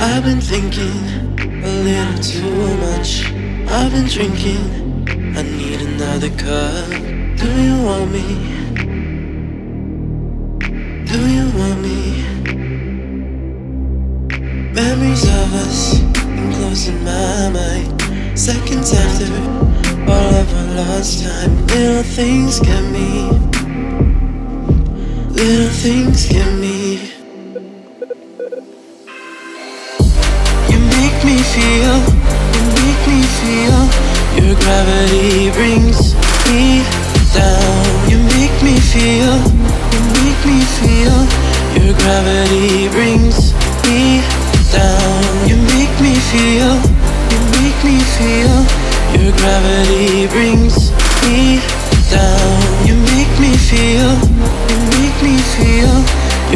I've been thinking a little too much. I've been drinking. I need another cup. Do you want me? Memories of us enclosing my mind. Seconds after all of our lost time. Little things get me. Little things get me. You make me feel, you make me feel. Your gravity brings me down. You make me feel, you make me feel. Your gravity brings me down. You make me feel, you make me feel. Your gravity brings me down. You make me feel, you make me feel.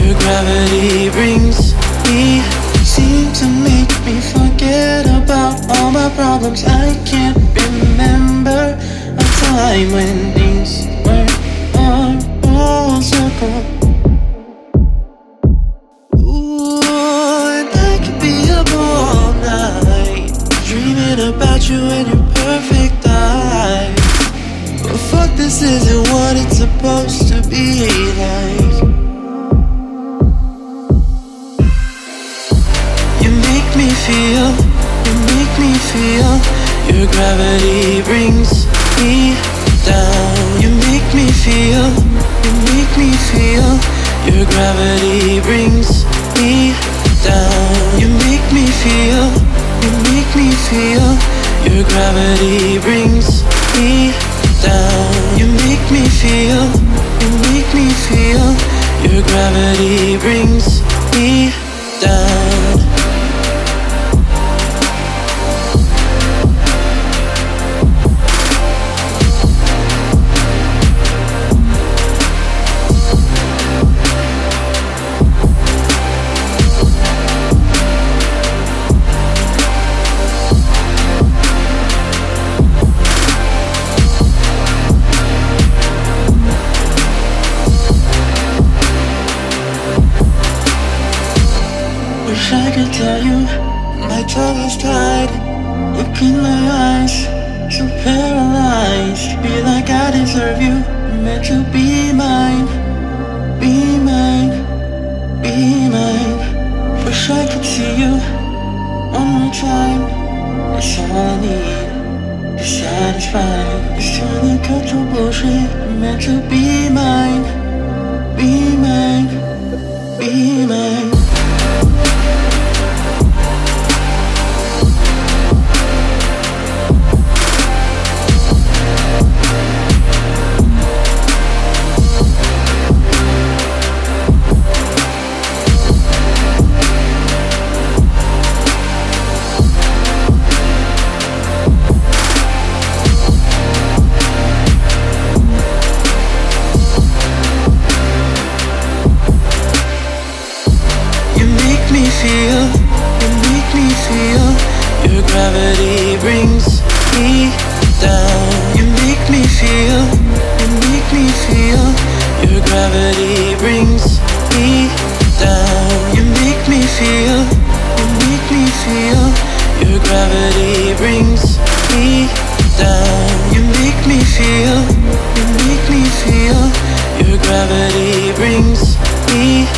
Your gravity brings me seem to make me forget about all my problems. I can't remember a time when things were all circle. This isn't what it's supposed to be like. You make me feel, you make me feel. Your gravity brings me down. You make me feel, you make me feel. Your gravity brings me down. You make me feel, you make me feel. Your gravity brings me down. Make me feel, you make me feel. Your gravity brings me down. Wish I could tell you my tongue is tied. Look in my eyes, so paralyzed. Feel like I deserve you, meant to be mine, be mine, be mine. Wish I could see you one more time. It's all I need to satisfy this uncomfortable shit. Meant to be mine, be mine, be mine. Gravity brings me down. You make me feel, you make me feel. Your gravity brings me down. You make me feel, you make me feel. Your gravity brings me down. You make me feel, you make me feel. Your gravity brings me